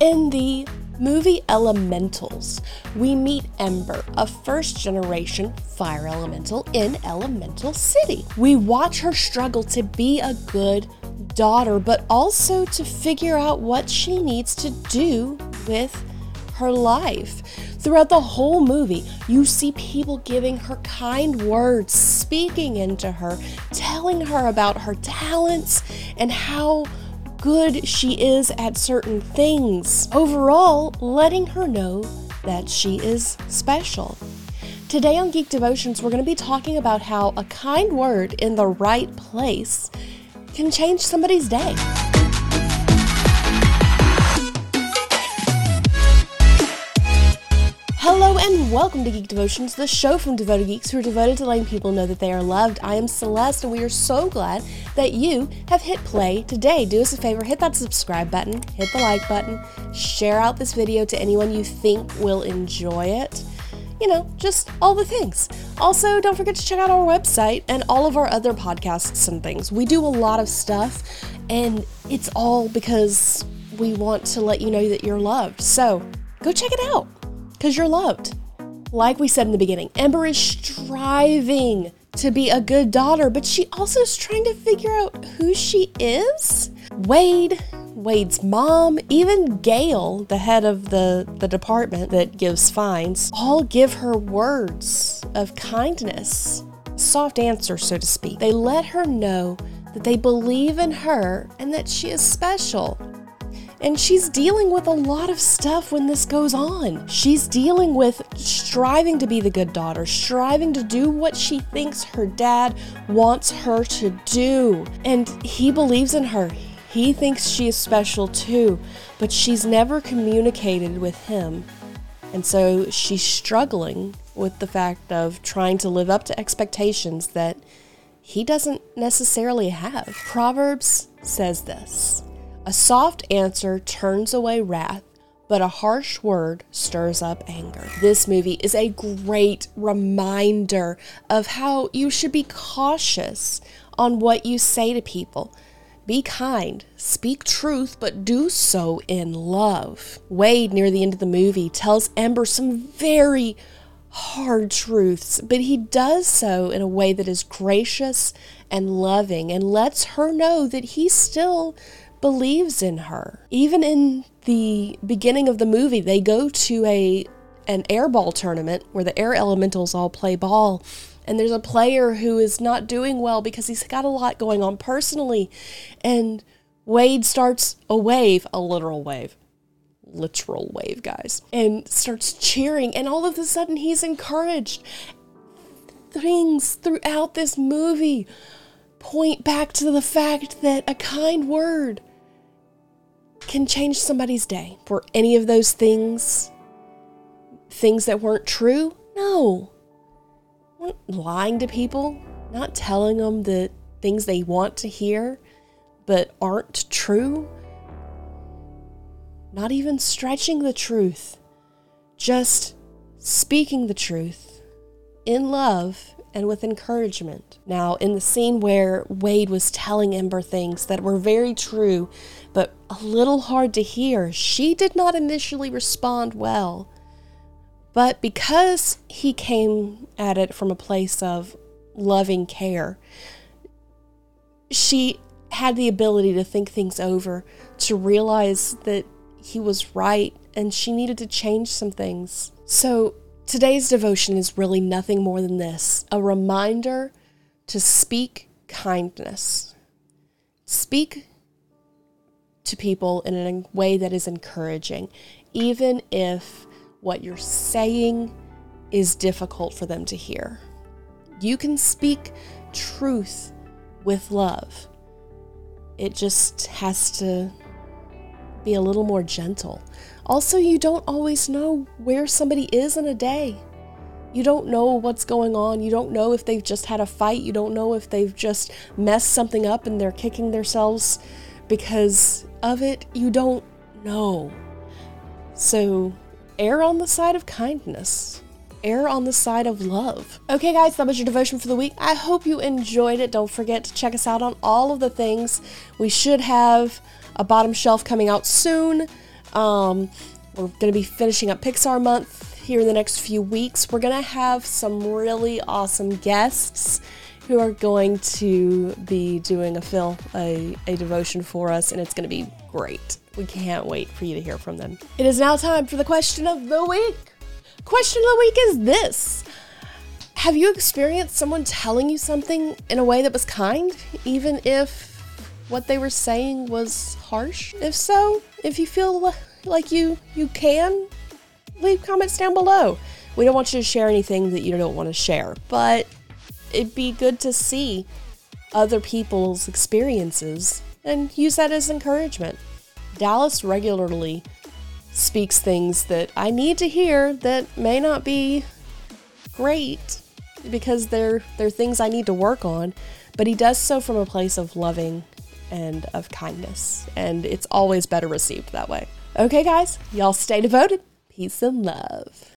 In the movie Elementals, we meet Ember, a first generation fire elemental in Elemental City. We watch her struggle to be a good daughter, but also to figure out what she needs to do with her life. Throughout the whole movie, you see people giving her kind words, speaking into her, telling her about her talents and how good she is at certain things. Overall, letting her know that she is special. Today on Geek Devotions, we're going to be talking about how a kind word in the right place can change somebody's day. And welcome to Geek Devotions, the show from devoted geeks who are devoted to letting people know that they are loved. I am Celeste, and we are so glad that you have hit play today. Do us a favor, hit that subscribe button, hit the like button, share out this video to anyone you think will enjoy it. You know, just all the things. Also, don't forget to check out our website and all of our other podcasts and things. We do a lot of stuff, and it's all because we want to let you know that you're loved. So, go check it out because you're loved. Like we said in the beginning, Ember is striving to be a good daughter, but she also is trying to figure out who she is. Wade, Wade's mom, even Gale, the head of the, the department that gives fines, all give her words of kindness, soft answer, so to speak. They let her know that they believe in her and that she is special. And she's dealing with a lot of stuff when this goes on. She's dealing with striving to be the good daughter, striving to do what she thinks her dad wants her to do. And he believes in her. He thinks she is special too, but she's never communicated with him. And so she's struggling with the fact of trying to live up to expectations that he doesn't necessarily have. Proverbs says this. A soft answer turns away wrath, but a harsh word stirs up anger. This movie is a great reminder of how you should be cautious on what you say to people. Be kind, speak truth, but do so in love. Wade, near the end of the movie, tells Ember some very hard truths, but he does so in a way that is gracious and loving and lets her know that he still believes in her. Even in the beginning of the movie, they go to a an airball tournament where the air elementals all play ball and there's a player who is not doing well because he's got a lot going on personally and Wade starts a wave, a literal wave. Literal wave, guys, and starts cheering, and all of a sudden he's encouraged. Things throughout this movie point back to the fact that a kind word can change somebody's day. Were any of those things things that weren't true? No. Weren't lying to people, not telling them the things they want to hear but aren't true. Not even stretching the truth, just speaking the truth in love and with encouragement. Now, in the scene where Wade was telling Ember things that were very true, but a little hard to hear, she did not initially respond well. But because he came at it from a place of loving care, she had the ability to think things over, to realize that he was right and she needed to change some things. So, Today's devotion is really nothing more than this a reminder to speak kindness. Speak to people in a way that is encouraging, even if what you're saying is difficult for them to hear. You can speak truth with love. It just has to be a little more gentle. Also, you don't always know where somebody is in a day. You don't know what's going on. You don't know if they've just had a fight. You don't know if they've just messed something up and they're kicking themselves because of it. You don't know. So, err on the side of kindness. Err on the side of love. Okay, guys, that was your devotion for the week. I hope you enjoyed it. Don't forget to check us out on all of the things. We should have a bottom shelf coming out soon Um, we're going to be finishing up Pixar month here in the next few weeks. We're going to have some really awesome guests who are going to be doing a film, a, a devotion for us, and it's going to be great. We can't wait for you to hear from them. It is now time for the question of the week. Question of the week is this Have you experienced someone telling you something in a way that was kind, even if what they were saying was harsh? If so, if you feel like you you can, leave comments down below. We don't want you to share anything that you don't want to share, but it'd be good to see other people's experiences and use that as encouragement. Dallas regularly speaks things that I need to hear that may not be great because they're they're things I need to work on, but he does so from a place of loving and of kindness, and it's always better received that way. Okay, guys, y'all stay devoted. Peace and love.